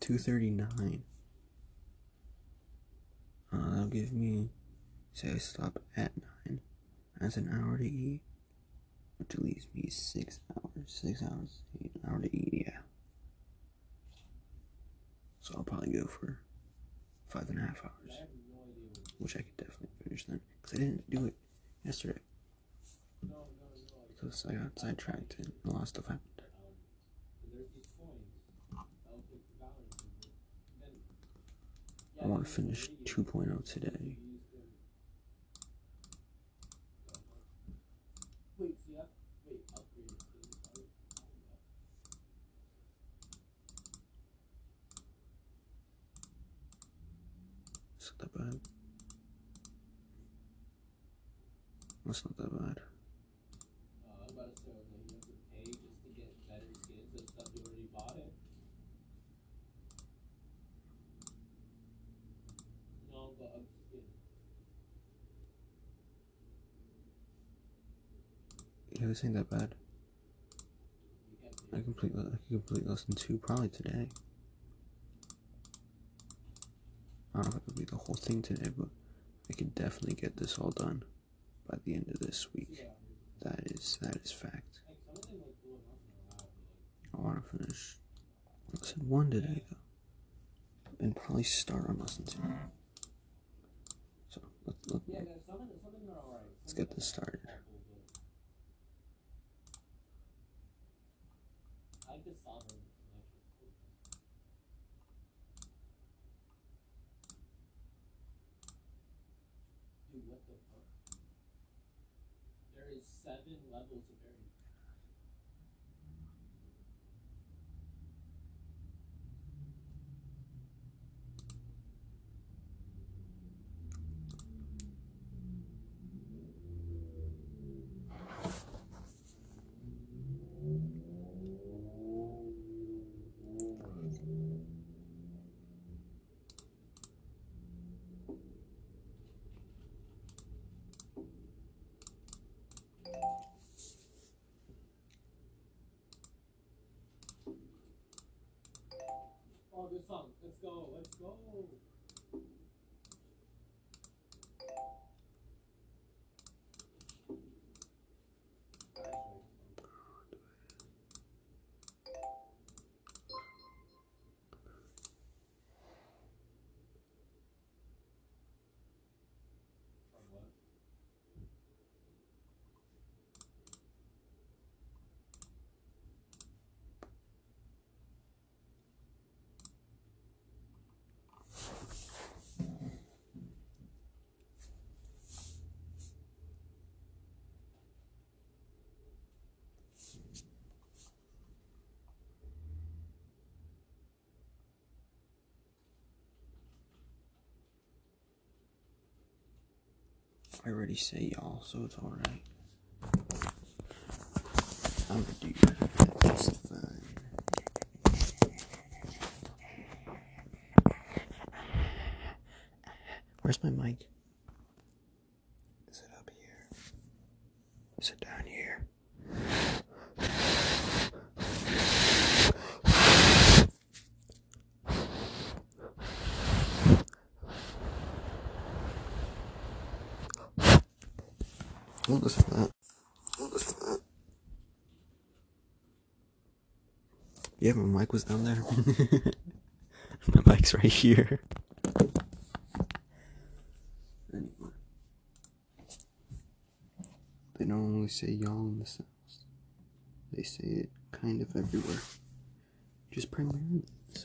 Two thirty nine. Uh, that'll give me. Say I stop at nine. That's an hour to eat, which leaves me six hours. Six hours, eight, an hour to eat. Yeah. So I'll probably go for five and a half hours, which I could definitely finish then, because I didn't do it yesterday because I got sidetracked and of stuff happened. I want to finish 2.0 today. It's not that bad. That's not that bad. Uh, I was about to say, I was like, you have to pay just to get better skins and stuff you already bought it. No, but I'm just kidding. Yeah, this ain't that bad. I complete I can complete lesson two probably today. I don't know if I can complete the whole thing today, but I can definitely get this all done by the end of this week. That is that is fact. I want to finish lesson one today though, and probably start on lesson two. So let, let, let's get this started. awful, but I like the sovereign. Dude, what the fuck? There is seven levels of variant. Oh, good song. Let's go. I already say y'all, so it's alright. I'm a dude. That's fine. Where's my mic? Is it up here? Is it down here? Don't listen to that. Don't listen to that. Yeah, my mic was down there. my mic's right here. Anyway. They don't only say y'all in the South. They say it kind of everywhere. Just primarily in the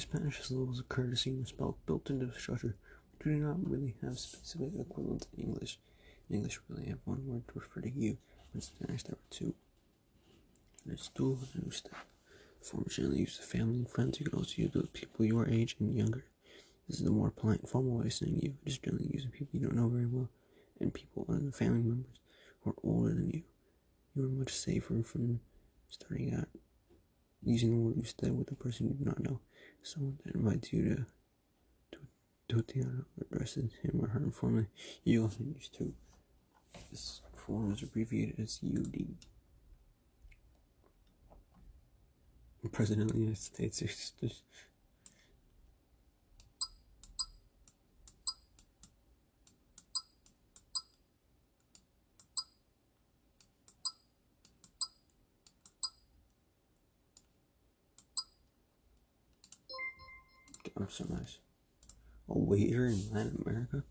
Spanish has levels of courtesy and respect built into the structure, but do not really have specific equivalents in English. In English, we really have one word to refer to you, in Spanish, there are two. There's tú and usted. Form generally used to family and friends. You can also use with people your age and younger. This is the more polite and formal way of saying you. It is generally used with people you don't know very well and people than family members who are older than you. You are much safer from starting out using the word usted with a person you do not know. Someone that invites you to to Tutiana addresses him or her informally. You also use to. This form is abbreviated as UD. President of the United States is so nice. A waiter in Latin America?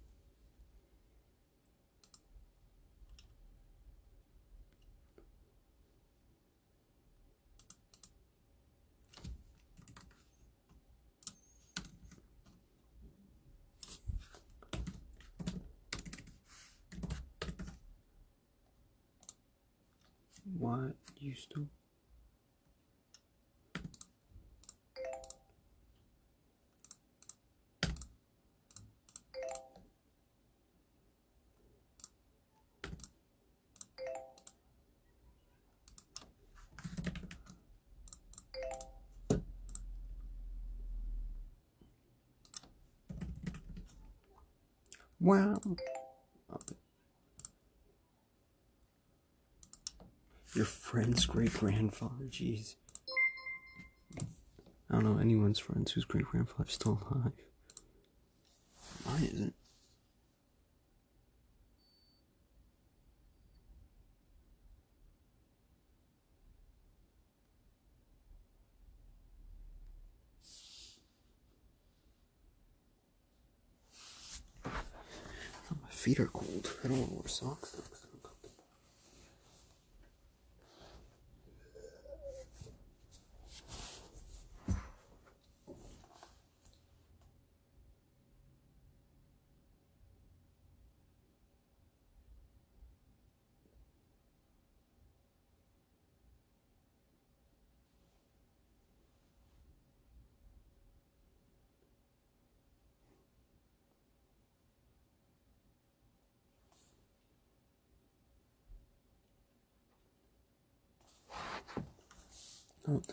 What used to? Wow. Okay. Your friend's great grandfather, jeez. I don't know anyone's friends whose great grandfather's still alive. Mine isn't. Oh, my feet are cold. I don't want to wear socks.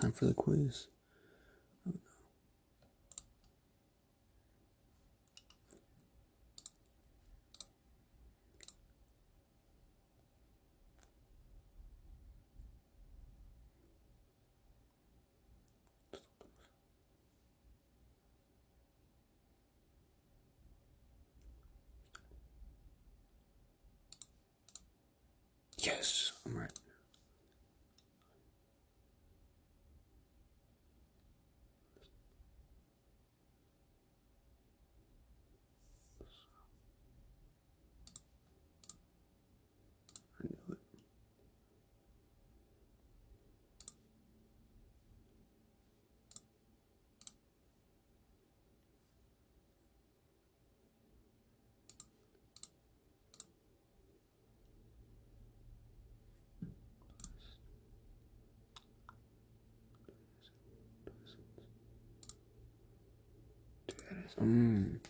Time for the quiz. 嗯。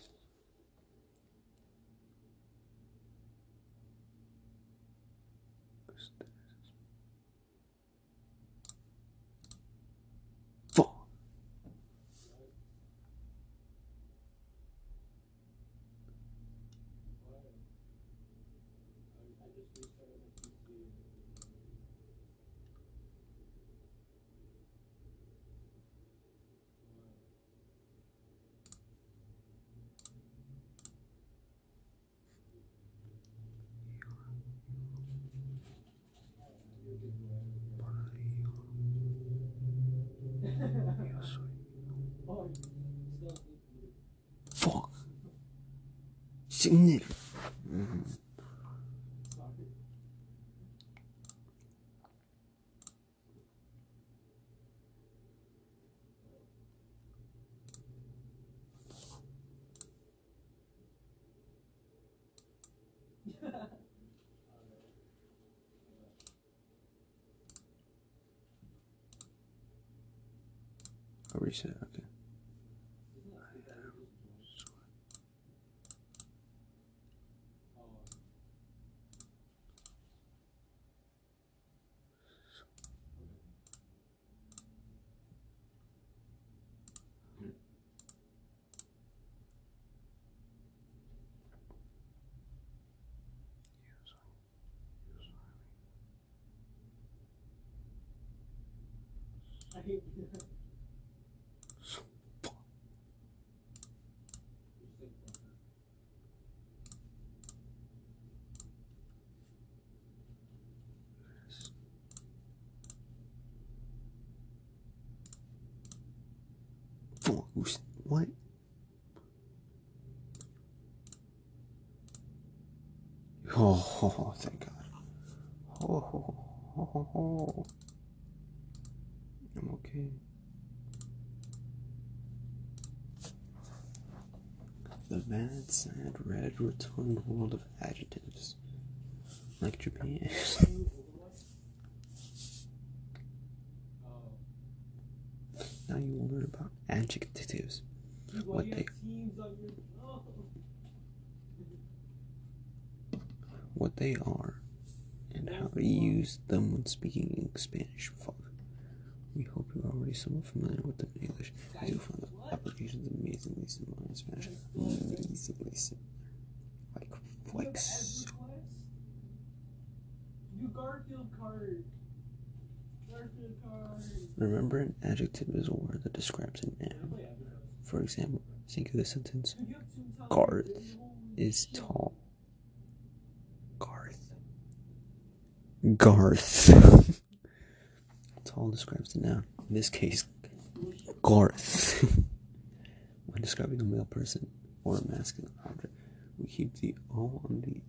Oh, still Fuck. Mhm. soccer. I reset. Okay. I hate you. Fuck. who's- What? Oh, thank God. Oh, oh, oh, oh. I'm okay. The bad, sad, red, rotund world of adjectives. Like Japan. Oh. now you will learn about adjectives. Dude, why What you they- have teams on your oh. what they are, and how to use them when speaking in Spanish. Fuck. We hope you're already somewhat familiar with them in English. Do find the applications amazingly similar in Spanish. Amazingly similar. Like, You? You card. Remember, an adjective is a word that describes a noun. For example, think of the sentence you Garth is tall. Garth. Garth. tall describes the noun. In this case, Garth. when describing a male person or a masculine object, we keep the O on the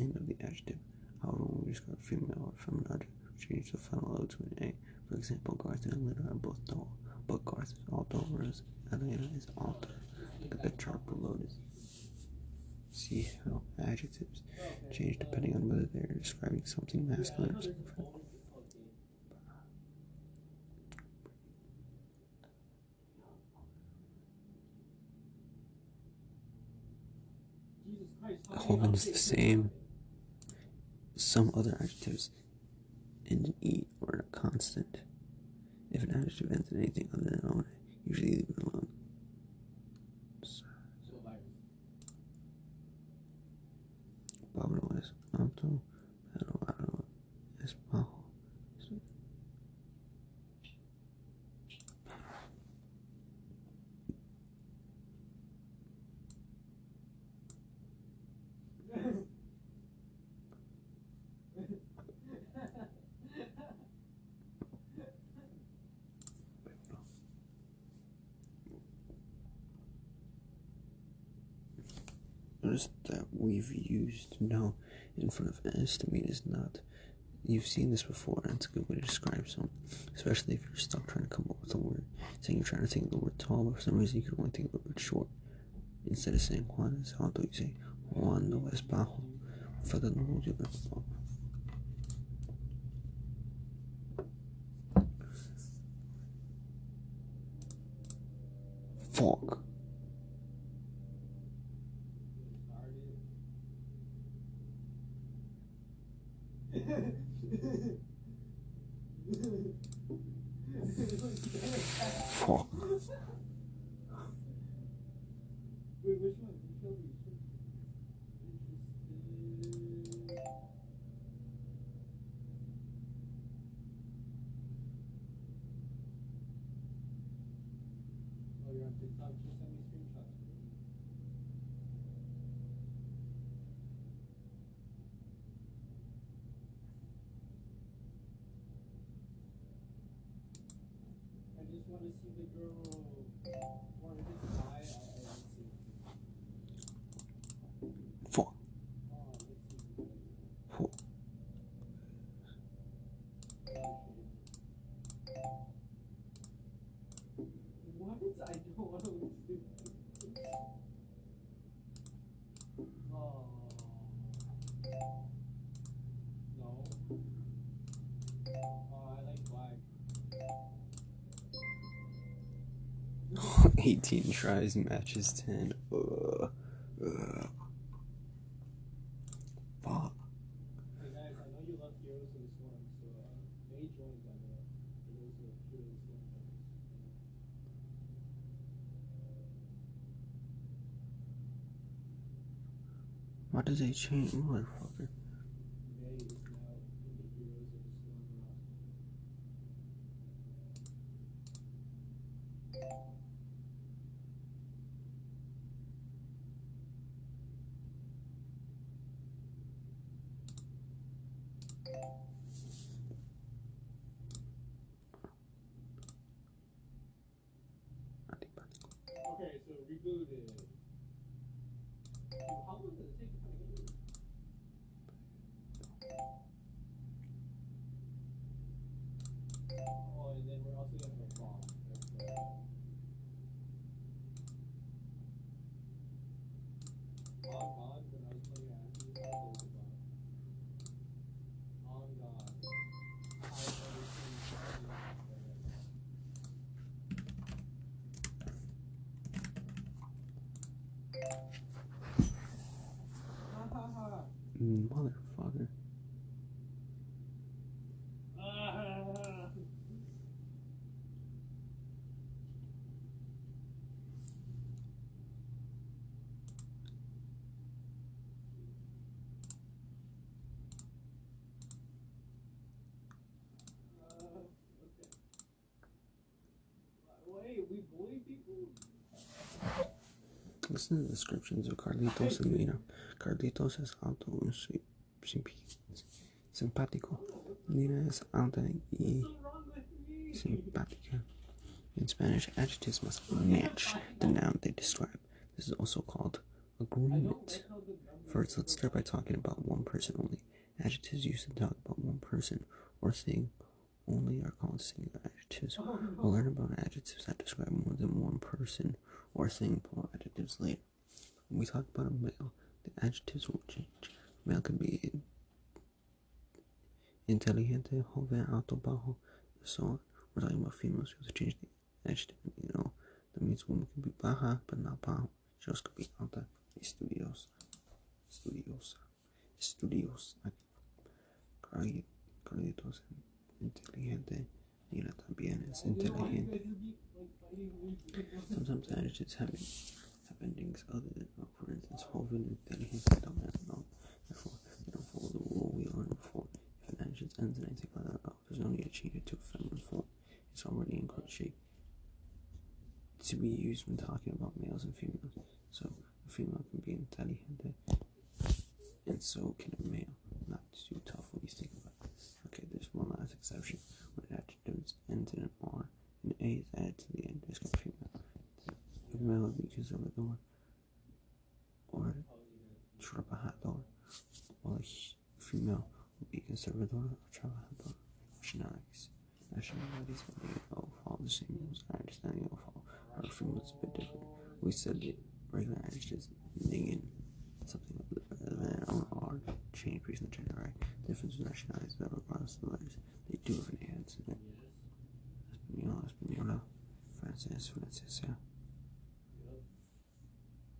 end of the adjective. However, when we describe female or feminine object, we change the final O to an A. For example, Garth and Elena are both tall, but Garth is alto, whereas Elena is alto. Look at the chart below this. See how adjectives change depending on whether they're describing something masculine or something feminine. Many Holman is the same. Some other adjectives end in E or in a constant. If an adjective ends in anything other than on, usually leave it alone. So, Pablo es alto, pero Álvaro es bajo. That we've used no in front of s to mean is not. You've seen this before, and it's a good way to describe something, especially if you're stuck trying to come up with a word. Saying you're trying to think of the word tall, but for some reason you can only think of the word short. Instead of saying Juan es alto, you say Juan no es bajo. No mucho, pero bajo. Fuck. Fuck. 18 tries matches 10. Ugh. Ugh. Fuck. Hey guys, I know you love Heroes of the Storm, so uh, Mei joined by the way. For those who are Heroes of the Storm fans. Why does they change, motherfucker? Mei is now in the Heroes of the Storm roster. Okay, so rebooted. How long does it take to find a game? Oh, and then we're also gonna have a fall. That's the. On God, when I was playing Active, I was a God. On God. I've never seen something like that. Ha ha ha. Motherfucker. Ah. Uh, okay. Wait, we bully people? Listen to the descriptions of Carlitos and Lina. Carlitos es alto y sim- simpático. Lina es alta y What's wrong with me? simpática. In Spanish, adjectives must match the noun they describe. This is also called agreement. like how the numbers First, let's start by talking about one person only. Adjectives used to talk about one person or thing only are called singular adjectives. We'll learn about adjectives that describe more than one person or thing, plural adjectives later. When we talk about a male, the adjectives will change. Male can be inteligente, joven, alto, bajo, and so on. We're talking about females, we have to change the adjective, you know. That means woman can be baja, but not bajo. Also could be alta, estudiosa, estudiosa, estudiosa. Carli- Carlitos es inteligente, Nina también es inteligente. like, Sometimes adjectives have, have endings other than oh, no. For instance, joven, inteligente don't have no. Therefore, they don't follow the rule we learned before. If an adjective ends in anything other than no, there's to change it to a feminine form. It's already in good shape to be used when talking about males and females. So, a female can be inteligente, and so can a male. Not too tough when you think about it. Okay, there's one last exception. When adjectives end in an R, and A is added to the end, a female. The male would be conservador, or trabajador, while a female would be conservador or trabajador. Nationalities. Nationalities all follow the same rules. I understand they all follow. Our females a bit different. We said that regular adjectives ending in something or are change based on gender, right? Difference with nationalities that regardless of the letters, they do have an ants in it. Español, española, francés, francesa,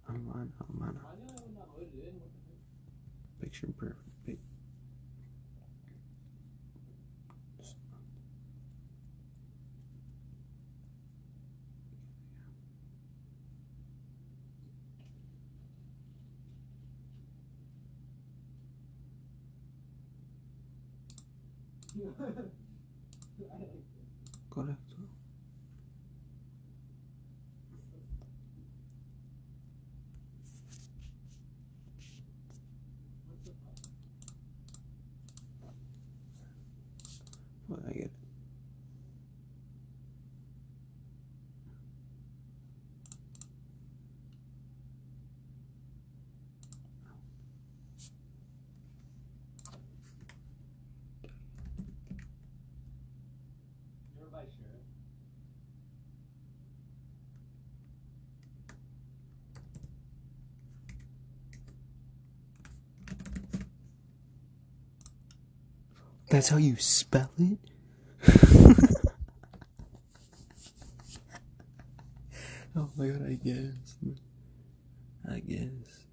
Alemán, alemana. Picture I the only one not loaded in? What the heck? Picture perfect. Pic- I like this. Correcto. What's the fuck? Well, I get it. You ever buy sheriff? That's how you spell it? Oh my god, I guess. I guess.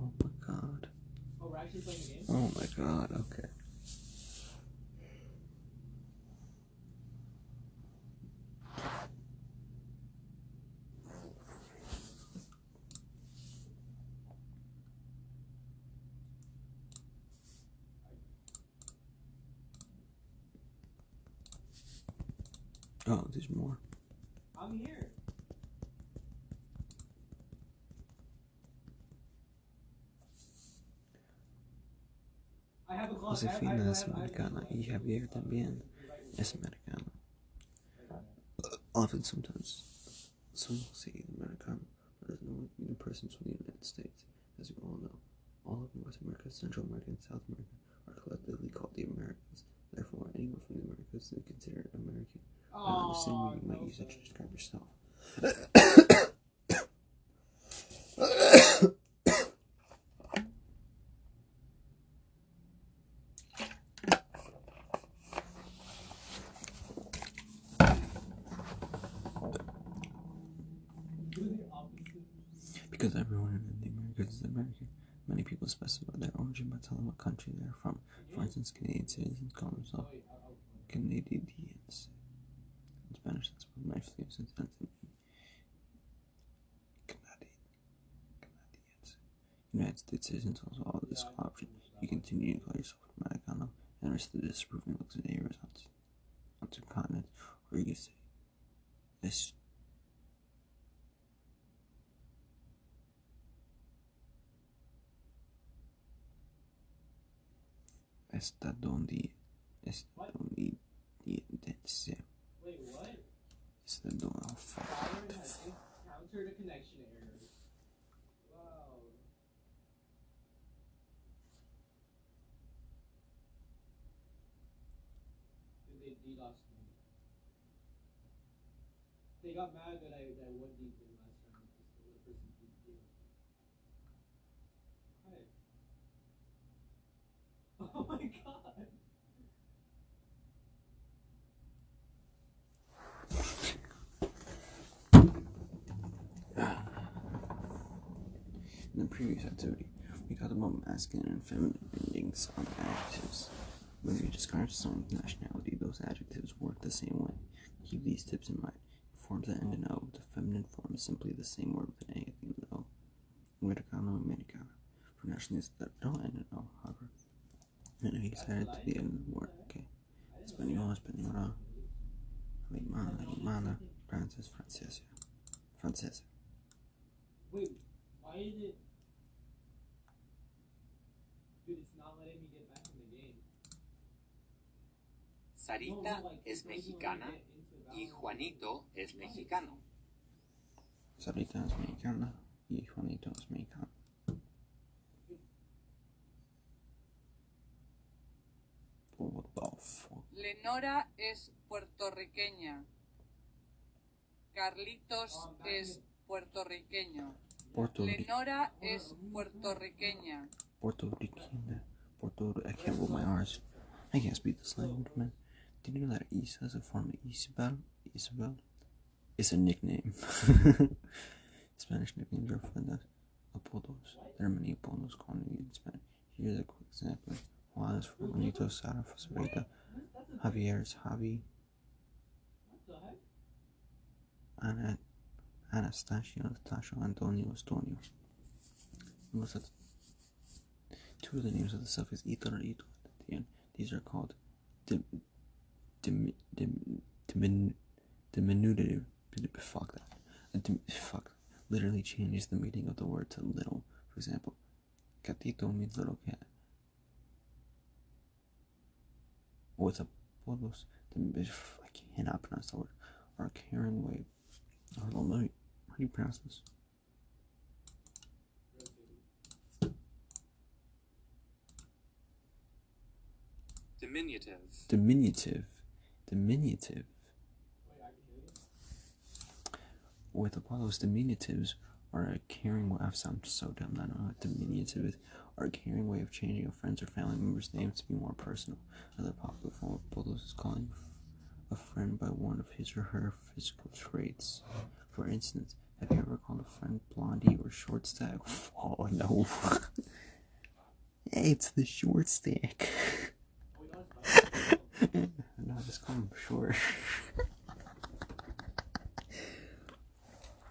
Oh my god. Oh, we're actually playing a game? Oh my god, okay. Oh, there's more. I'm here. I have a clock. I- I- Josefina es americana y Javier también es americano. Often, sometimes, some will say Americano, but doesn't always mean person from the United States. As you all know, all of North America, Central America, and South America are collectively called the Americas. Therefore, anyone from the Americas is considered American. Not the same way you might no use it to describe yourself. Who's the opposite? Because everyone in the Americas is American. Many people specify their origin by telling what country they are from. For instance, Canadian citizens call themselves Canadians. In Spanish, that's what my flames and. Canadian. Canadians. United States citizens also have this option. You continue to call yourself Americano and risk the disapproving looks of neighbors onto, onto continents, or you can say, this. Estadouni, estadounidense. Wait, what? Estadoun, oh fuck. Byron has encountered a connection error. Wow. Did they DDoS me? They got mad that I that one deep in last because the other person did DDoS me. Hi. Oh my god. In the previous activity, we talked about masculine and feminine endings on adjectives. When we describe someone's nationality, those adjectives work the same way. Keep these tips in mind. Forms that end in O, the feminine form is simply the same word with an A the O. Americano, Americana. For nationalities that don't end in O, however, an A is added to the end the word. Okay. Español, española, alemán, alemana, francés, francesa, francesa. Wait, why is it? Dude, it's not letting me get back in the game. Sarita no, like, es mexicana y. Juanito es mexicano. Sarita es mexicana y Juanito es mexicano. What the fuck? Lenora es puertorriqueña. Carlitos es puertorriqueño. Puerto. Lenora es puertorriqueña. Puerto Rican. Puerto I can't roll my R's. I can't speak this language, man. Did you know that Isa is a form of Isabel? Isabel? It's a nickname. Spanish nicknames are for the apodos. There are many apodos called in Spanish. Here's a quick example. Juan is for Juanito, Sara for Sarita, Javier is Javi? Ana, Anastasio, Natasha, Antonio, Estonio. What's that? Two of the names of the suffix ito or ito at the end. These are called dim, dim, dim, dimin, diminutive. Fuck that. A dim, fuck. Literally changes the meaning of the word to little. For example, gatito means little cat. With a polos, I cannot pronounce the word. Or way. Hold on, let me. How do you pronounce this? Diminutive. Diminutive. Diminutive. I. With Apollo's diminutives are a caring way. I sound so dumb. I don't know what diminutive is. Are a caring way of changing a friend's or family member's name to be more personal. Another popular form of Apollo's is calling a friend by one of his or her physical traits. For instance, have you ever called a friend blondie or short stack? Oh no. hey, it's the short stack. No, just call him short.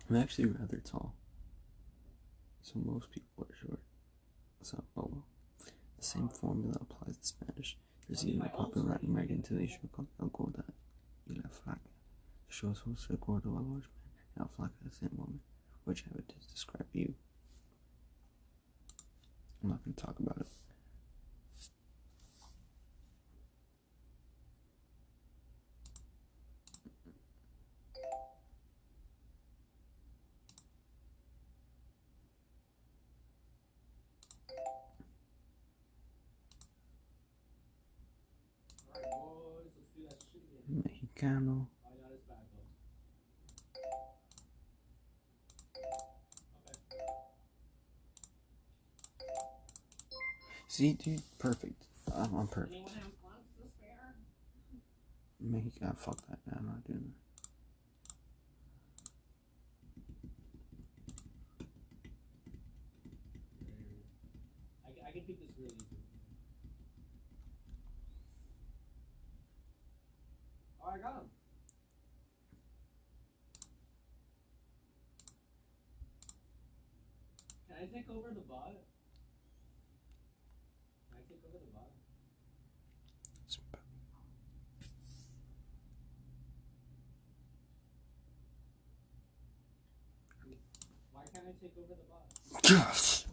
I'm actually rather tall. So most people are short. So, oh well. The same formula applies to Spanish. There's even a popular Latin American TV show called El Gorda y la Flaca. The show's host is Gordo a large man, and El Flaca a thin woman, which would just describe you. I'm not going to talk about it. Alright, boys, let's do that shit again. Mexicano. I got his back up. Okay. See, dude, perfect. I'm, I'm perfect. Anyone have plans to spare? Mexico. Uh, fuck that. I'm not doing that. I, can- I can keep this really easy. Oh, I got him. Can I take over the bot? Can I take over the bot? Why can't I take over the bot? Yes.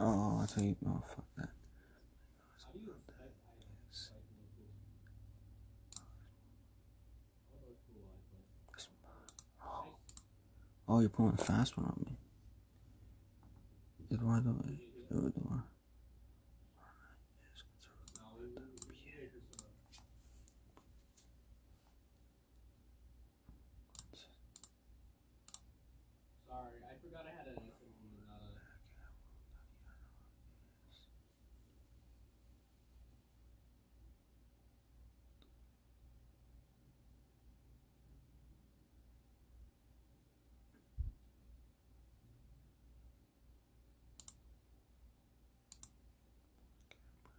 Oh, I tell you, oh fuck that. Oh, you're pulling a fast one on me. Eduardo, Eduardo. No, we, we, we should wait for some. Sorry, I forgot I had an SMG, not a. I like that.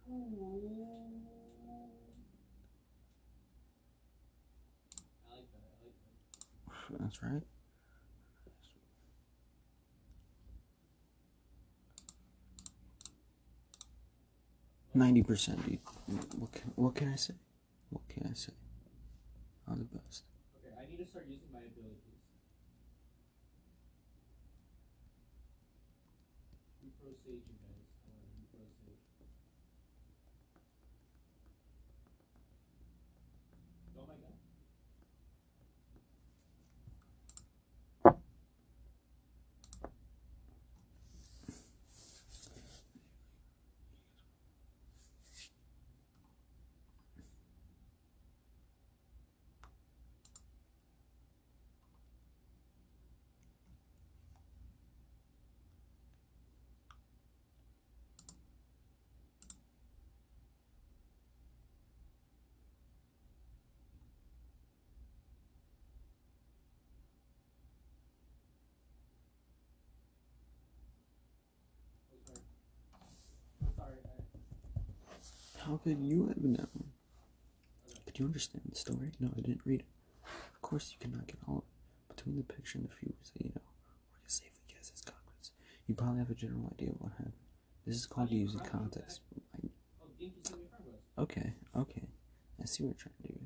I like that. That's right. Ninety percent, dude. What can, what can I say? What can I say? I'm the best. Okay, I need to start using my abilities. Be pro sage, you guys. I want to be pro sage. Oh my god. Oh, sorry. I'm sorry. I, How could you have known? Could you understand the story? No, I didn't read it. Of course, you cannot get all of it. Between the picture and the few words that you know, or you safely guess his you probably have a general idea of what happened. This is called using context. Okay, okay. I see what you're trying to do.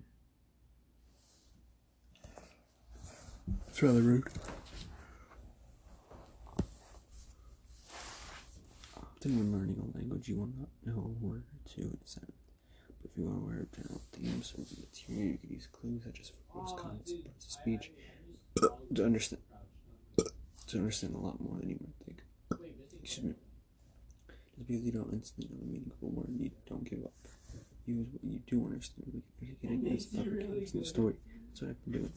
It's rather rude. When learning a language, you will not know a word or two in a sentence. But if you are aware of general themes or the material, you can use clues such as verbs, concepts, parts of speech to understand to understand a lot more than you might think. Excuse me. Just because you don't instantly know the meaning of a word, you don't give up. Use what you do understand. We can get characters in the story. That's what I've been doing.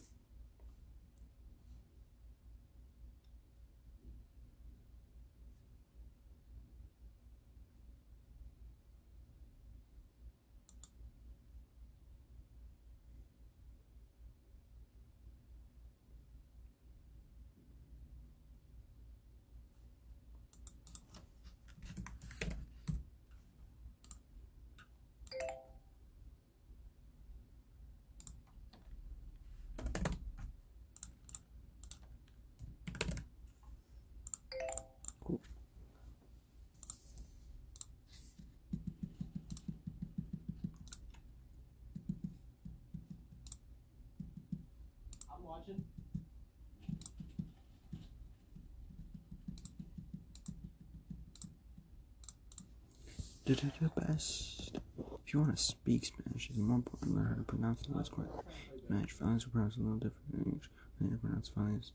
Do do do best. If you want to speak Spanish, it's more important to learn how to pronounce the words correctly. Spanish phonics are pronounced a little different in English. When you pronounce phonics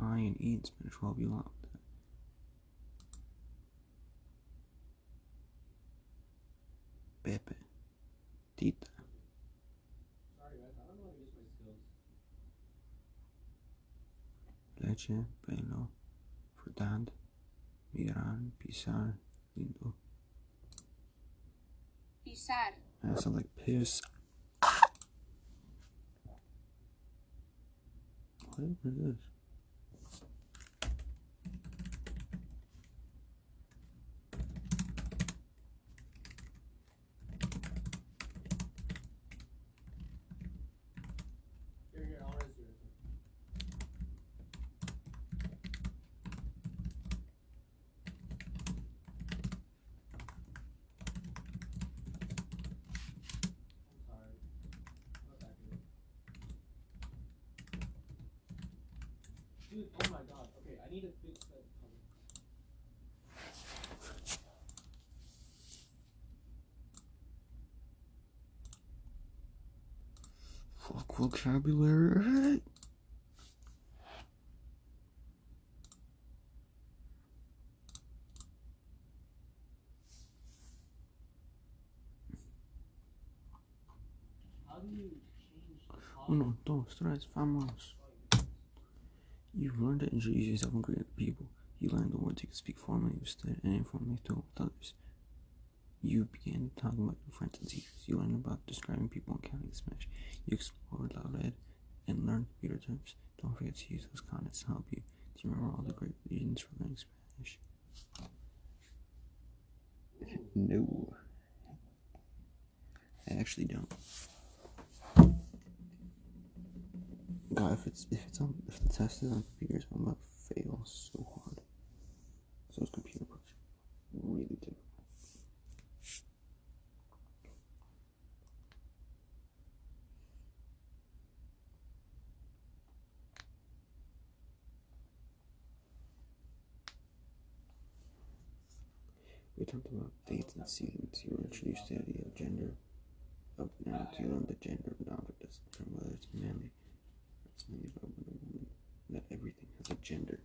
I and E in Spanish will help you a lot with that. Pepe. Tita. Leche. Pelo. Verdad. Mirar. Pisar. Lindo. Pisar. I sound like piss. What is this? Here, here, I'll raise yours. I'm sorry. Not that good. Dude, oh my god. Okay, I need to fix that color. Fuck vocabulary. Uno, dos, tres, vamos. You've learned to introduce yourself and greet people. You learned the words you can speak formally students and informally too with others. You began talking about your friends and teachers. You learned about describing people and counting in Spanish. You explored, read, and learned computer terms. Don't forget to use those contents to help you. Do you remember all the great reasons for learning Spanish? No. I actually don't. God, if it's if it's on if the test is on computers, I'm gonna fail so hard. So those computer books really difficult. We talked about dates and seasons. You were introduced to the idea of gender. Up now, you learn the gender of an object as determined whether it's manly or it's a woman, that everything has a gender.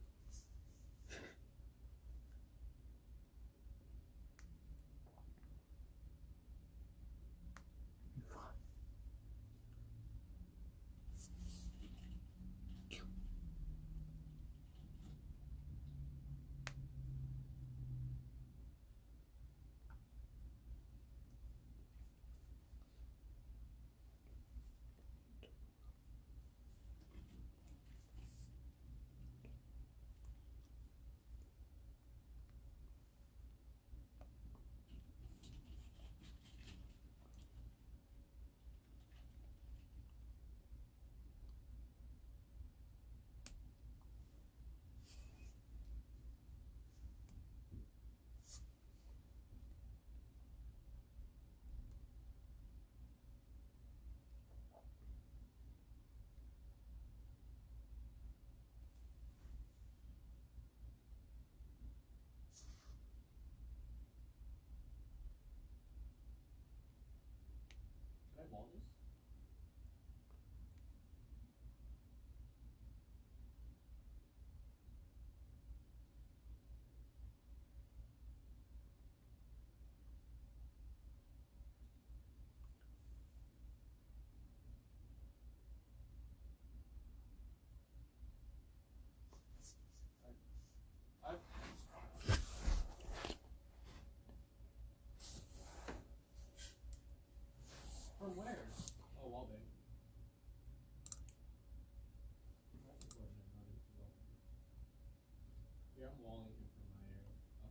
i walling him from my area. Oh.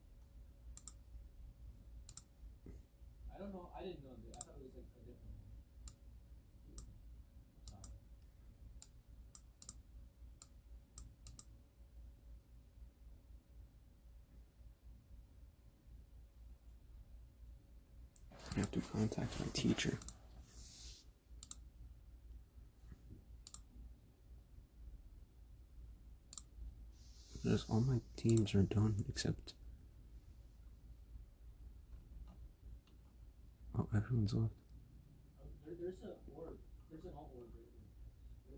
I don't know. I didn't know that. I thought it was like a different one. I have to contact my teacher. Because all my teams are done except. Oh, everyone's left. There, there's a orb. There's an ult orb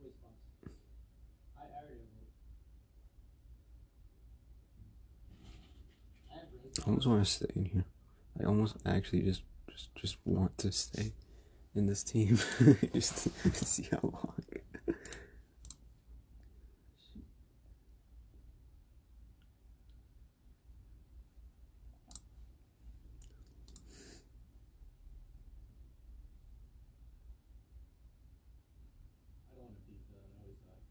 right spots. I, I already have I almost want to stay in here. I almost actually just just just want to stay in this team just to see how long. I don't want to beat the noise side.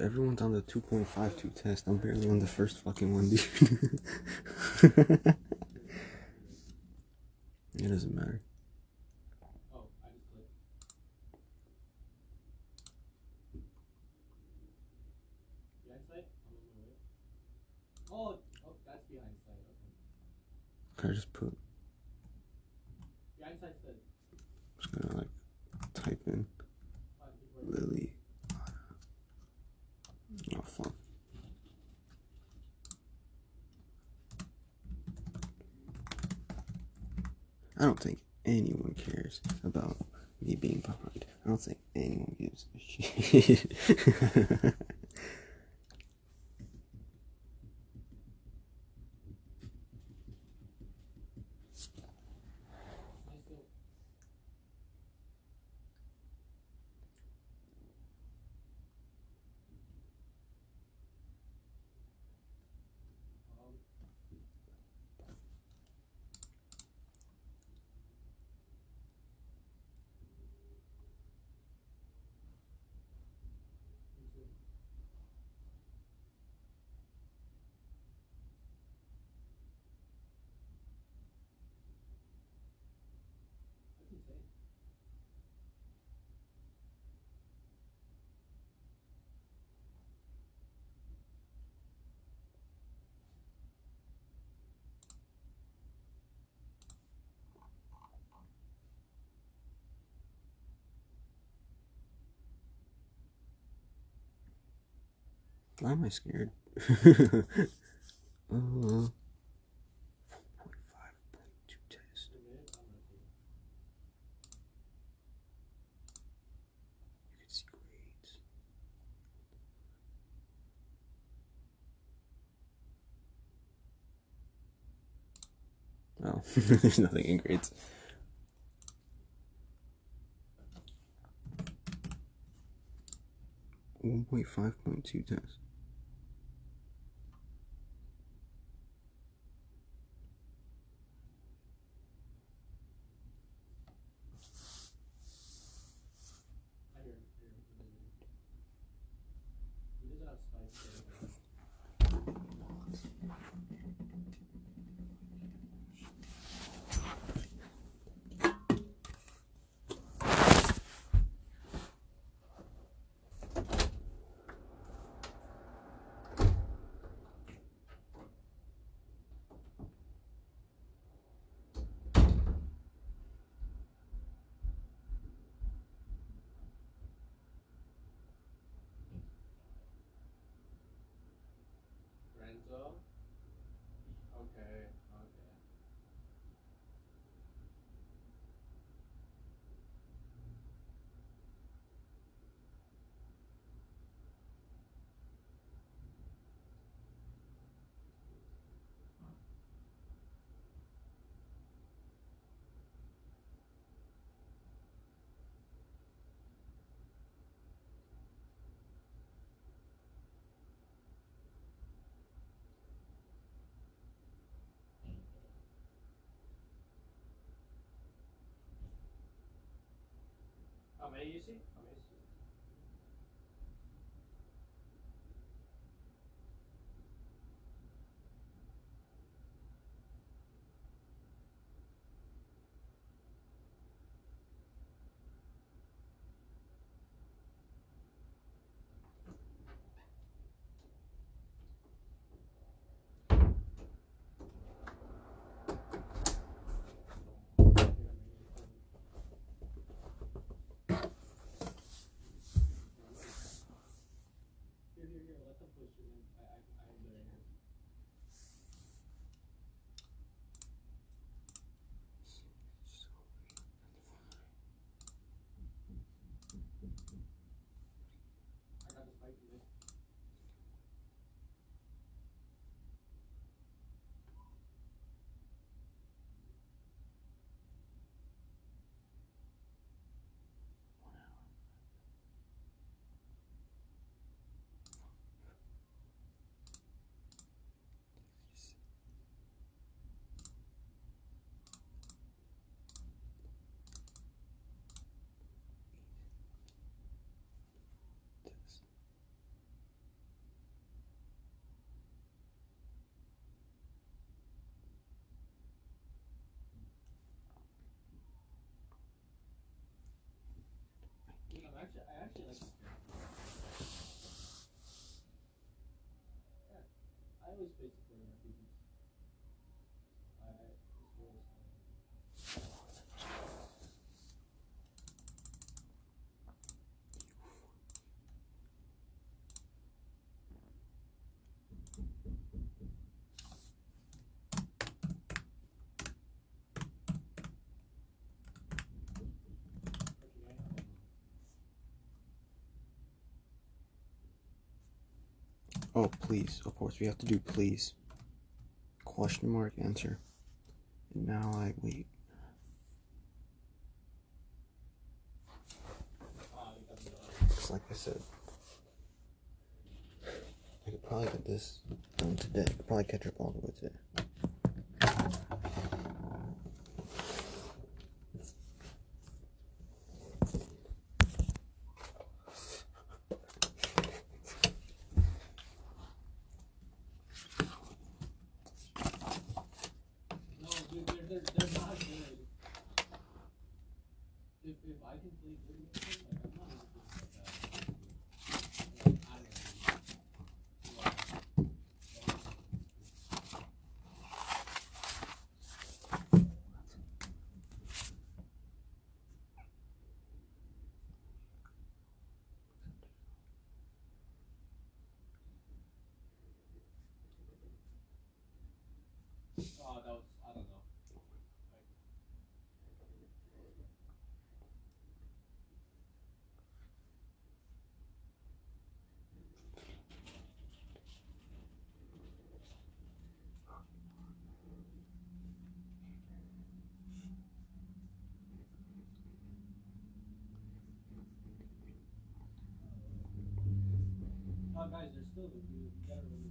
Dude, everyone's on the 2.52 test. I'm barely on the first fucking one, dude. it doesn't matter. Oh, I just? I'm put? The just gonna like type in. Lily. Oh fuck. I don't think anyone cares about me being behind. I don't think anyone gives a shit. Why am I scared? uh, 4.5.2 test. You can see grades. Oh, there's nothing in grades. One point five point two test. conclusão Amazing, amazing. Here, here, here, let them push you in. I, I, I'm there. I got the spike in this. You know, I'm actually, I actually like this game. Yeah, I always pay support in RPGs. I, I, this world is fun. Okay, I know. Oh, please. Of course, we have to do please. Question mark answer. And now I wait. Just like I said. I could probably get this done today. I could probably catch up all the way today. No, dude, they're, they're, they're not good. If, if I can play good against them, like, I'm not even good like that. Like, I don't know. Like, Oh, that was, I don't know. Like, Oh, guys, there's still, you, you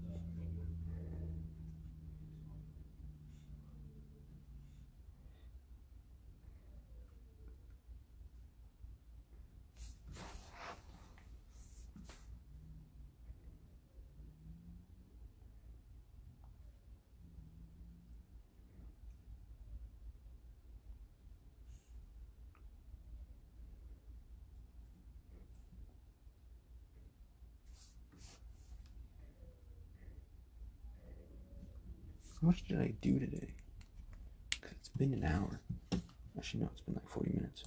How much did I do today? 'Cause it's been an hour. Actually, no, it's been like 40 minutes.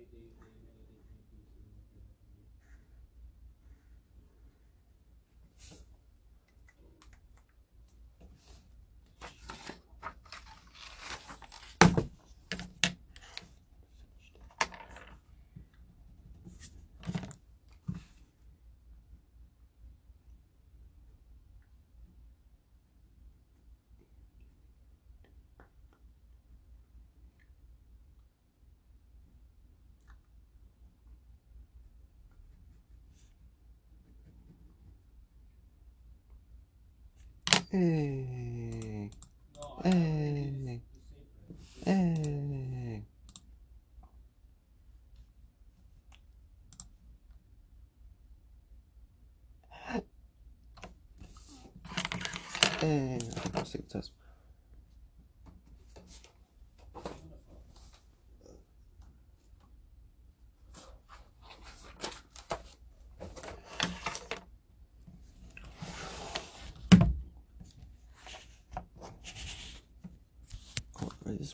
They they they Hey, No,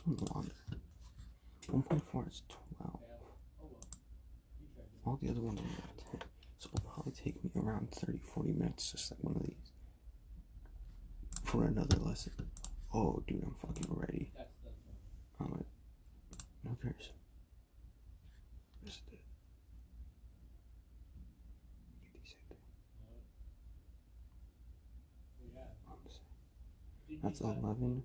1. 1.4 is 12. All the other ones are 10. So it'll probably take me around 30, 40 minutes to set one of these for another lesson. Oh, dude, I'm fucking ready. I'm like, no cares. Just did. That's 11.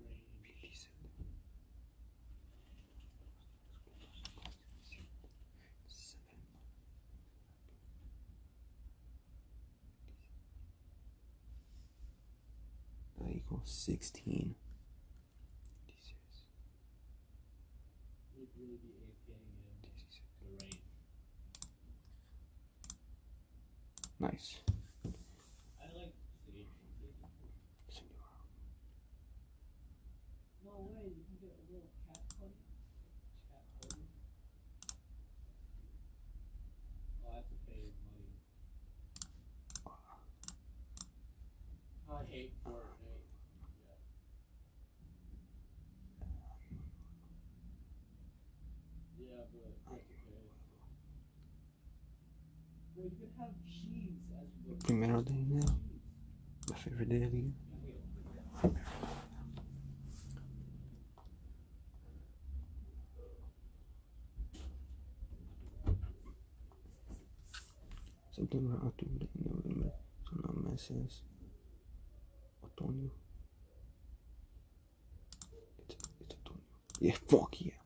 16. Would really be AFKing in the range. Nice. I like Sage. Sage is cool. No way, you can get a little cat buddy. Cat buddy. Oh, I have to pay money. I hate Fortnite. Yeah. Yeah, but you have to pay. Bro, you could have cheese as your Primero de enero. of the year. Septiembre, octubre y noviembre son los meses otoño. It's, it's otoño. Yeah, fuck yeah.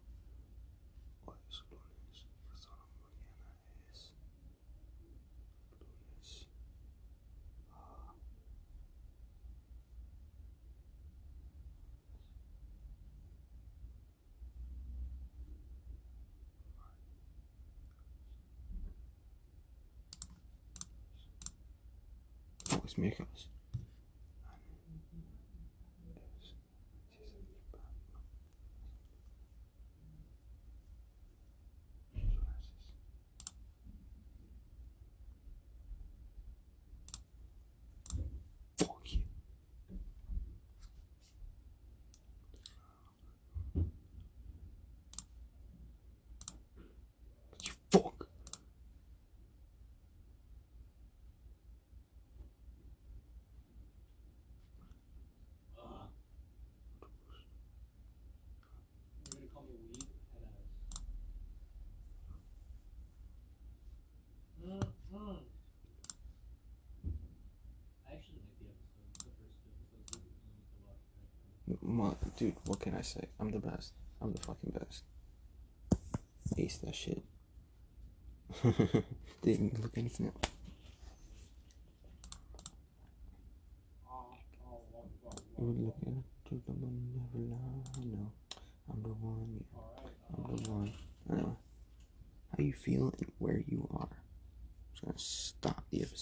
Oh, es miércoles. Fuck you. You fuck. Ugh. You're gonna call me weed? Head ass. Uh-huh. I actually like the episode. The first two episodes we wanted to watch Ma- dude, what can I say? I'm the best. I'm the fucking best. Ace that shit. Didn't look anything up. You would look at to the one never lie. No, I'm the one. I'm the one. Anyway, how you feeling? where you are. I'm just gonna stop the episode.